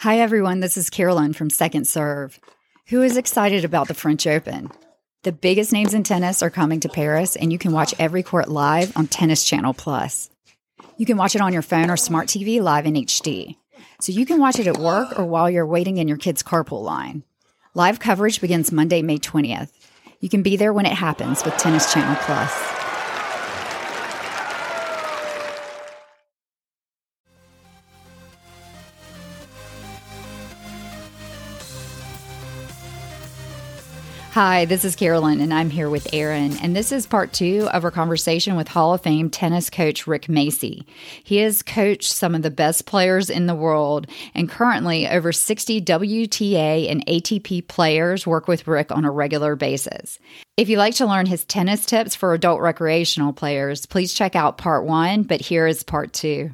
Hi, everyone. This is Carolyn from Second Serve. Who is excited about the French Open? The biggest names in tennis are coming to Paris, and you can watch every court live on Tennis Channel Plus. You can watch it on your phone or smart TV live in HD. So you can watch it at work or while you're waiting in your kid's carpool line. Live coverage begins Monday, May 20th. You can be there when it happens with Tennis Channel Plus. Hi, this is Carolyn, and I'm here with Aaron. And this is part two of our conversation with Hall of Fame tennis coach Rick Macci. He has coached some of the best players in the world, and currently over 60 WTA and ATP players work with Rick on a regular basis. If you'd like to learn his tennis tips for adult recreational players, please check out part one, but here is part two.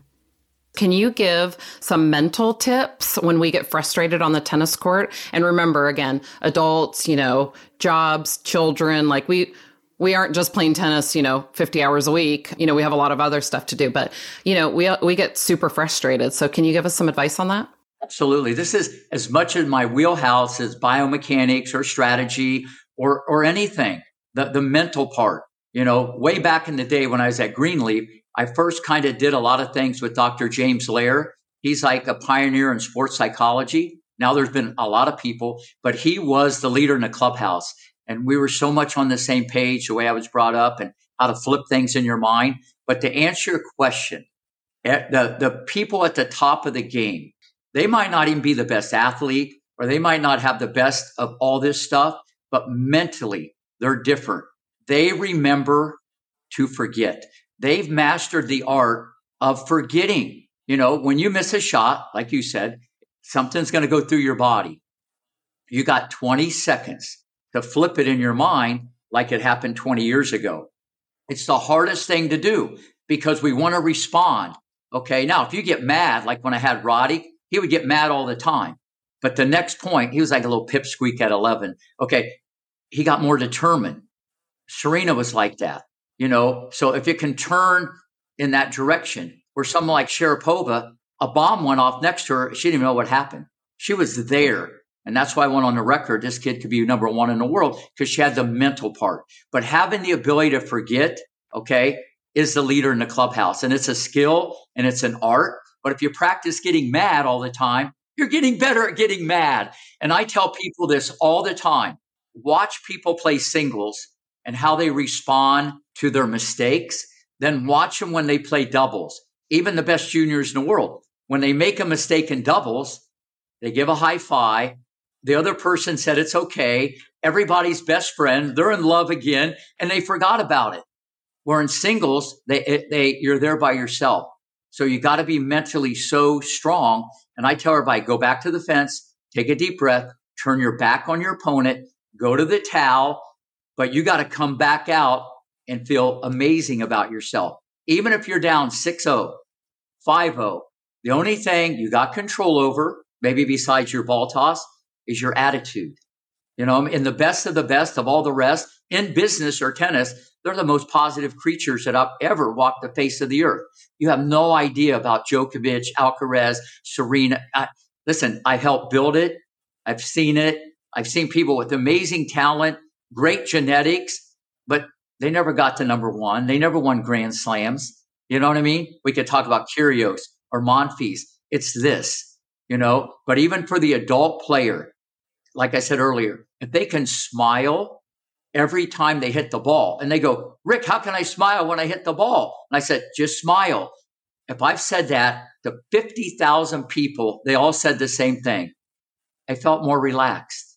Can you give some mental tips when we get frustrated on the tennis court? And remember, again, adults, you know, jobs, children, like we, we aren't just playing tennis, you know, 50 hours a week. You know, we have a lot of other stuff to do, but you know, we we get super frustrated. So can you give us some advice on that? Absolutely. This is as much in my wheelhouse as biomechanics or strategy or or anything. The the mental part. You know, way back in the day when I was at Grenelefe, I first kind of did a lot of things with Dr. James Loehr. He's like a pioneer in sports psychology. Now there's been a lot of people, but he was the leader in the clubhouse. And we were so much on the same page, the way I was brought up and how to flip things in your mind. But to answer your question, eh, the, the people at the top of the game, they might not even be the best athlete or they might not have the best of all this stuff, but mentally they're different. They remember to forget they've mastered the art of forgetting. You know, when you miss a shot, like you said, something's going to go through your body. You got 20 seconds to flip it in your mind like it happened 20 years ago. It's the hardest thing to do because we want to respond. Okay. Now, if you get mad, like when I had Roddy, he would get mad all the time. But the next point, he was like a little pipsqueak at 11. Okay. He got more determined. Serena was like that. You know, so if it can turn in that direction, where someone like Sharapova, a bomb went off next to her, she didn't even know what happened. She was there. And that's why I went on the record. This kid could be number one in the world because she had the mental part. But having the ability to forget, okay, is the leader in the clubhouse. And it's a skill and it's an art. But if you practice getting mad all the time, you're getting better at getting mad. And I tell people this all the time watch people play singles and how they respond to their mistakes, then watch them when they play doubles. Even the best juniors in the world, when they make a mistake in doubles, they give a high five. The other person said it's okay. Everybody's best friend. They're in love again and they forgot about it. Where in singles, they, eh, they, you're there by yourself. So you got to be mentally so strong. And I tell everybody, go back to the fence, take a deep breath, turn your back on your opponent, go to the towel, but you got to come back out and feel amazing about yourself. Even if you're down 6 0, 5 0, the only thing you got control over, maybe besides your ball toss, is your attitude. You know, in the best of the best of all the rest, in business or tennis, they're the most positive creatures that have ever walked the face of the earth. You have no idea about Djokovic, Alcaraz, Serena. I, listen, I helped build it. I've seen it. I've seen people with amazing talent, great genetics, but they never got to number one. They never won Grand Slams. You know what I mean? We could talk about Kyrgios or Monfils. It's this, you know. But even for the adult player, like I said earlier, if they can smile every time they hit the ball, and they go, Rick, how can I smile when I hit the ball? And I said, just smile. If I've said that to 50,000 people, they all said the same thing. I felt more relaxed.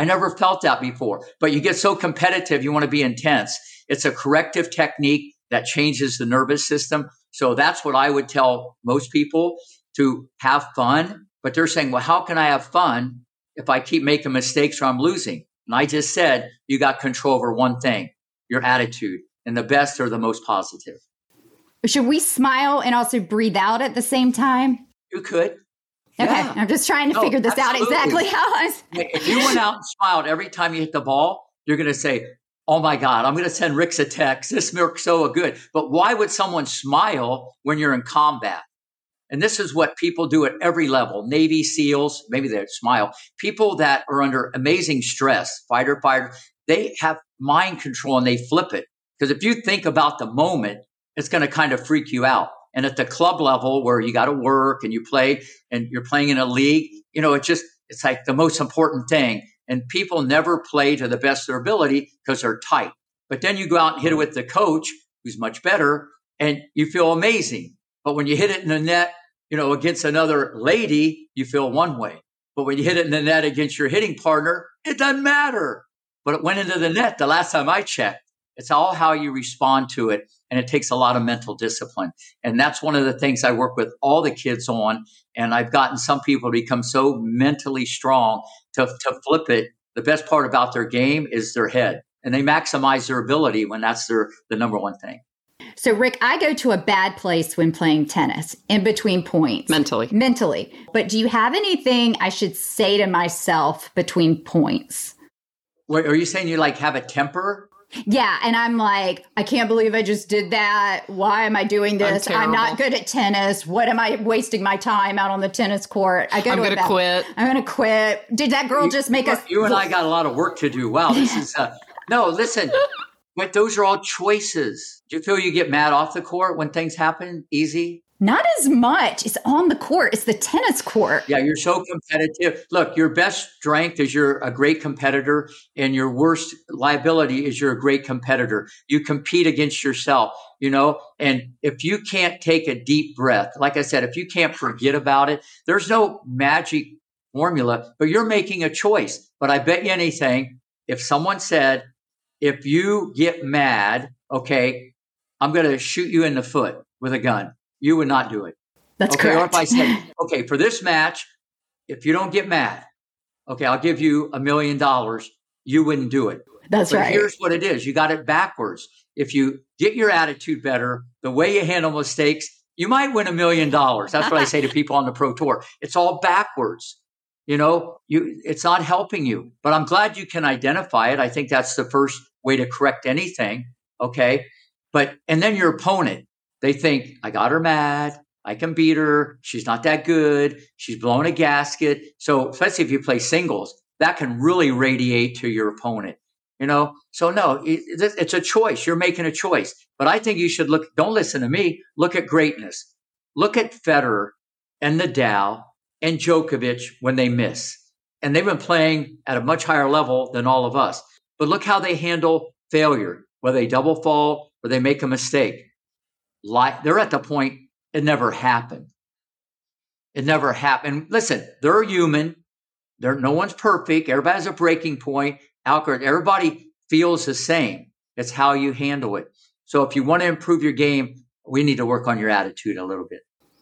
I never felt that before, but you get so competitive, you want to be intense. It's a corrective technique that changes the nervous system. So that's what I would tell most people to have fun. But they're saying, well, how can I have fun if I keep making mistakes or I'm losing? And I just said, you got control over one thing, your attitude. And the best are the most positive. Should we smile and also breathe out at the same time? You could. Okay, yeah. I'm just trying to no, figure this absolutely. out exactly how I was. if you went out and smiled every time you hit the ball, you're going to say, oh my God, I'm going to send Rick's a text. This works so good. But why would someone smile when you're in combat? And this is what people do at every level Navy SEALs, maybe they smile. People that are under amazing stress, fighter, fighter, they have mind control and they flip it. Because if you think about the moment, it's going to kind of freak you out. And at the club level where you got to work and you play and you're playing in a league, you know, it's just, it's like the most important thing. And people never play to the best of their ability because they're tight. But then you go out and hit it with the coach who's much better and you feel amazing. But when you hit it in the net, you know, against another lady, you feel one way. But when you hit it in the net against your hitting partner, it doesn't matter. But it went into the net the last time I checked. It's all how you respond to it. And it takes a lot of mental discipline. And that's one of the things I work with all the kids on. And I've gotten some people to become so mentally strong to, to flip it. The best part about their game is their head. And they maximize their ability when that's their the number one thing. So, Rick, I go to a bad place when playing tennis in between points. Mentally. Mentally. But do you have anything I should say to myself between points? Wait, are you saying you like have a temper? Yeah, and I'm like, I can't believe I just did that. Why am I doing this? I'm, I'm not good at tennis. What am I wasting my time out on the tennis court? I go I'm to gonna quit. I'm gonna quit. Did that girl you, just make us? You and I got a lot of work to do. Wow, this is uh, no. Listen, but those are all choices. Do you feel you get mad off the court when things happen easy? Not as much. It's on the court. It's the tennis court. Yeah, you're so competitive. Look, your best strength is you're a great competitor, and your worst liability is you're a great competitor. You compete against yourself, you know? And if you can't take a deep breath, like I said, if you can't forget about it, there's no magic formula, but you're making a choice. But I bet you anything, if someone said, if you get mad, okay, I'm going to shoot you in the foot with a gun you would not do it. That's okay, correct. Or if I said, okay, for this match, if you don't get mad, okay, I'll give you a million dollars, you wouldn't do it. That's but right. Here's what it is you got it backwards. If you get your attitude better, the way you handle mistakes, you might win a million dollars. That's what I say to people on the pro tour. It's all backwards. You know, you it's not helping you. But I'm glad you can identify it. I think that's the first way to correct anything. Okay. But and then your opponent, they think, I got her mad. I can beat her. She's not that good. She's blowing a gasket. So, especially if you play singles, that can really radiate to your opponent. You know, so no, it's a choice. You're making a choice. But I think you should look, don't listen to me. Look at greatness. Look at Federer and Nadal and Djokovic when they miss. And they've been playing at a much higher level than all of us. But look how they handle failure, whether they double fault or they make a mistake like they're at the point it never happened. It never happened. Listen, they're human. They're no one's perfect. Everybody has a breaking point. Everybody feels the same. It's how you handle it. So if you want to improve your game, we need to work on your attitude a little bit.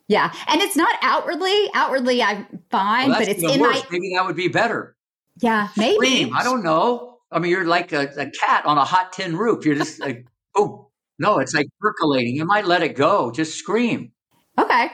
Yeah. And it's not outwardly. Outwardly I'm fine, well, but it's in worse. my maybe that would be better. Yeah, maybe. Scream. I don't know. I mean, you're like a, a cat on a hot tin roof. You're just like, boom, no, it's like percolating. You might let it go. Just scream. Okay.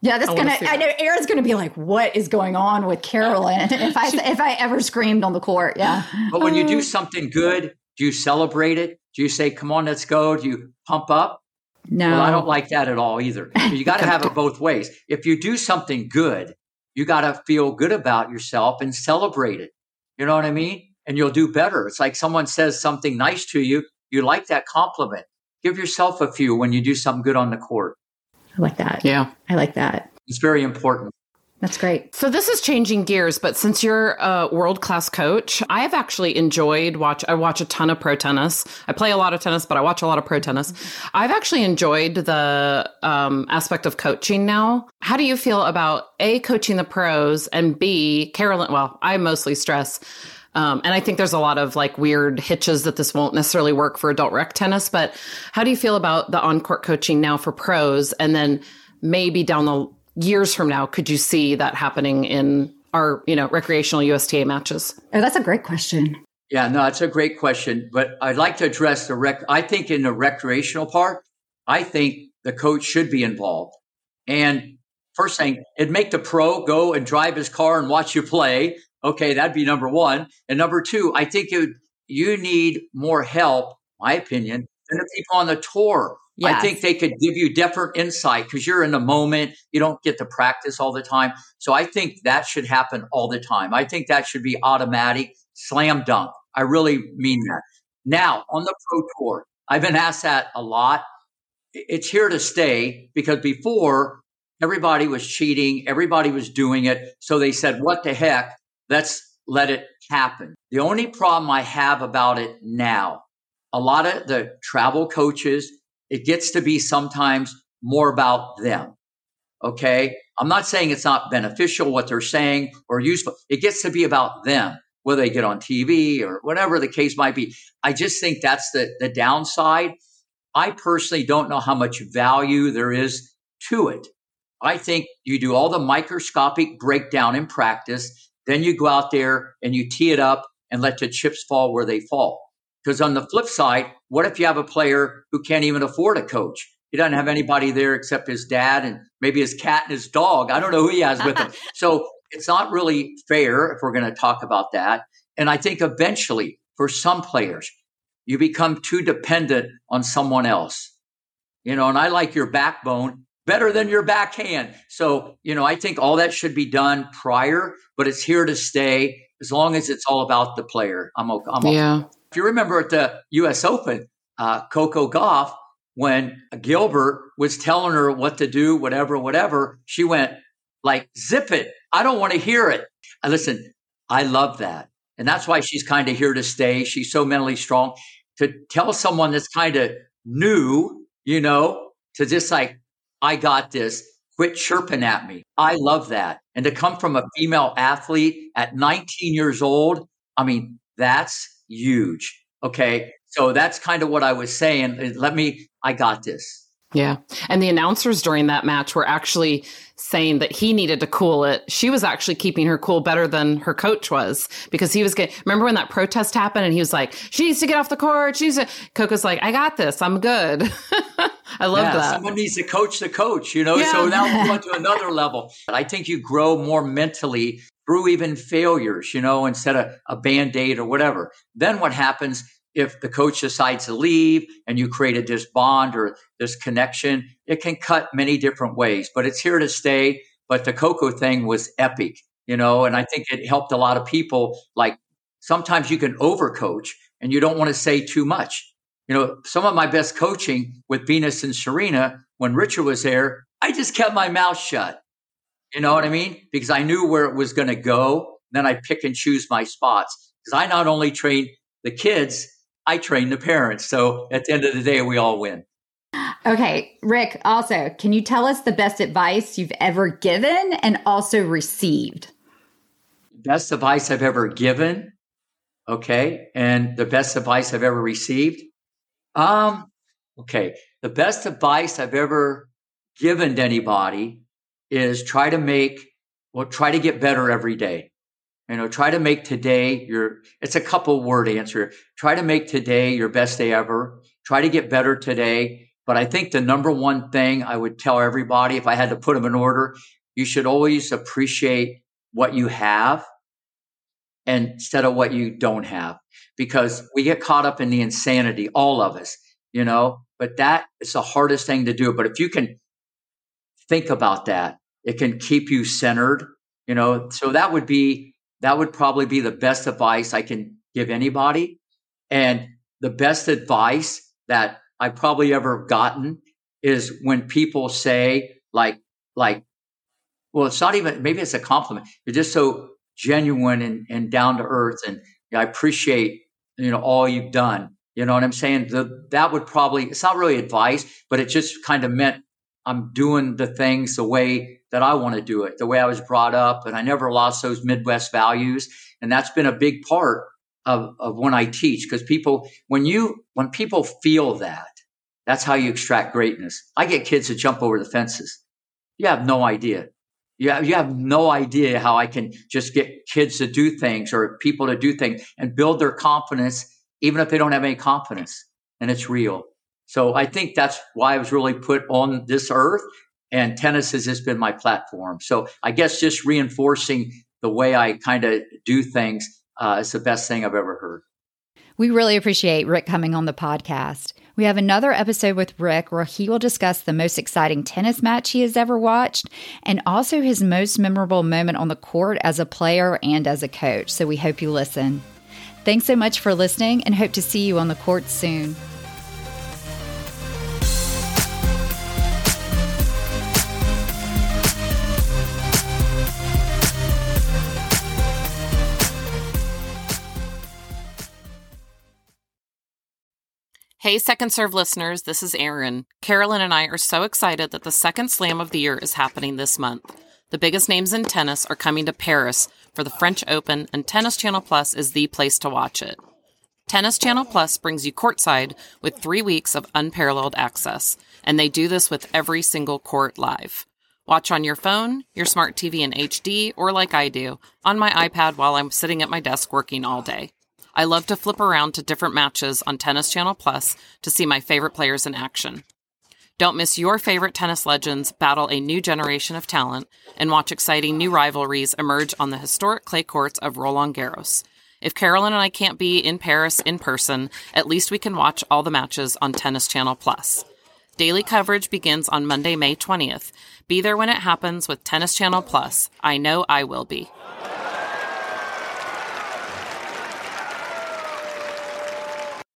Yeah, that's I gonna. I know Aaron's gonna be like, "What is going on with Carolyn?" if I if I ever screamed on the court, yeah. But when you do something good, do you celebrate it? Do you say, "Come on, let's go"? Do you pump up? No, well, I don't like that at all either. You got to have it both ways. If you do something good, you got to feel good about yourself and celebrate it. You know what I mean? And you'll do better. It's like someone says something nice to you. You like that compliment give yourself a few when you do something good on the court. I like that. Yeah. I like that. It's very important. That's great. So this is changing gears, but since you're a world class coach, I have actually enjoyed watch. I watch a ton of pro tennis. I play a lot of tennis, but I watch a lot of pro tennis. I've actually enjoyed the um, aspect of coaching now. How do you feel about a coaching the pros and b Carolyn? Well, I mostly stress um, and I think there's a lot of like weird hitches that this won't necessarily work for adult rec tennis. But how do you feel about the on court coaching now for pros? And then maybe down the years from now, could you see that happening in our, you know, recreational USTA matches? Oh, that's a great question. Yeah, no, that's a great question. But I'd like to address the rec. I think in the recreational part, I think the coach should be involved. And first thing, it'd make the pro go and drive his car and watch you play. Okay, that'd be number one. And number two, I think it, you need more help, my opinion, than the people on the tour. Yes. I think they could give you different insight because you're in the moment. You don't get to practice all the time. So I think that should happen all the time. I think that should be automatic, slam dunk. I really mean that. Now, on the pro tour, I've been asked that a lot. It's here to stay because before everybody was cheating, everybody was doing it. So they said, what the heck? Let's let it happen. The only problem I have about it now, a lot of the travel coaches, it gets to be sometimes more about them. Okay. I'm not saying it's not beneficial what they're saying or useful. It gets to be about them, whether they get on TV or whatever the case might be. I just think that's the, the downside. I personally don't know how much value there is to it. I think you do all the microscopic breakdown in practice then you go out there and you tee it up and let the chips fall where they fall. Because on the flip side, what if you have a player who can't even afford a coach? He doesn't have anybody there except his dad and maybe his cat and his dog. I don't know who he has with him. so it's not really fair if we're going to talk about that. And I think eventually, for some players, you become too dependent on someone else. You know, and I like your backbone better than your backhand. So, you know, I think all that should be done prior, but it's here to stay as long as it's all about the player. I'm okay. I'm okay. Yeah. If you remember at the U.S. Open, uh, Coco Gauff, when Gilbert was telling her what to do, whatever, whatever, she went like, zip it. I don't want to hear it. I listen, I love that. And that's why she's kind of here to stay. She's so mentally strong to tell someone that's kind of new, you know, to just like I got this. Quit chirping at me. I love that. And to come from a female athlete at 19 years old, I mean, that's huge. Okay. So that's kind of what I was saying. Let me, I got this. Yeah. And the announcers during that match were actually saying that he needed to cool it. She was actually keeping her cool better than her coach was because he was getting, remember when that protest happened and he was like, she needs to get off the court. She's a, Coco's like, I got this. I'm good. I love yeah, that. Someone needs to coach the coach, you know? Yeah. So now we went to another level. I think you grow more mentally through even failures, you know, instead of a band aid or whatever. Then what happens if the coach decides to leave and you created this bond or this connection, it can cut many different ways, but it's here to stay. But the Coco thing was epic, you know, and I think it helped a lot of people. Like sometimes you can overcoach and you don't want to say too much. You know, some of my best coaching with Venus and Serena, when Richard was there, I just kept my mouth shut. You know what I mean? Because I knew where it was going to go. Then I pick and choose my spots. Because I not only train the kids, I train the parents. So at the end of the day, we all win. Okay, Rick, also, can you tell us the best advice you've ever given and also received? Best advice I've ever given. Okay. And the best advice I've ever received. Um, okay. The best advice I've ever given to anybody is try to make, well, try to get better every day. You know, try to make today your, it's a couple word answer. Try to make today your best day ever. Try to get better today. But I think the number one thing I would tell everybody, if I had to put them in order, you should always appreciate what you have instead of what you don't have because we get caught up in the insanity, all of us, you know, but that is the hardest thing to do. But if you can think about that, it can keep you centered, you know, so that would be that would probably be the best advice I can give anybody. And the best advice that I probably ever gotten is when people say like, like, well, it's not even, maybe it's a compliment. You're just so genuine and, and down to earth. And I appreciate, you know, all you've done. You know what I'm saying? The, that would probably, it's not really advice, but it just kind of meant I'm doing the things the way that I want to do it, the way I was brought up. And I never lost those Midwest values. And that's been a big part of, of when I teach. Because people, when you, when people feel that, that's how you extract greatness. I get kids to jump over the fences. You have no idea. You have, you have no idea how I can just get kids to do things or people to do things and build their confidence, even if they don't have any confidence. And it's real. So I think that's why I was really put on this earth and tennis has just been my platform. So I guess just reinforcing the way I kind of do things uh, is the best thing I've ever heard. We really appreciate Rick coming on the podcast. We have another episode with Rick where he will discuss the most exciting tennis match he has ever watched and also his most memorable moment on the court as a player and as a coach. So we hope you listen. Thanks so much for listening and hope to see you on the court soon. Hey, Second Serve listeners, this is Erin. Carolyn and I are so excited that the second slam of the year is happening this month. The biggest names in tennis are coming to Paris for the French Open, and Tennis Channel Plus is the place to watch it. Tennis Channel Plus brings you courtside with three weeks of unparalleled access, and they do this with every single court live. Watch on your phone, your smart TV in HD, or like I do, on my iPad while I'm sitting at my desk working all day. I love to flip around to different matches on Tennis Channel Plus to see my favorite players in action. Don't miss your favorite tennis legends battle a new generation of talent and watch exciting new rivalries emerge on the historic clay courts of Roland Garros. If Carolyn and I can't be in Paris in person, at least we can watch all the matches on Tennis Channel Plus. Daily coverage begins on Monday, May 20th. Be there when it happens with Tennis Channel Plus. I know I will be.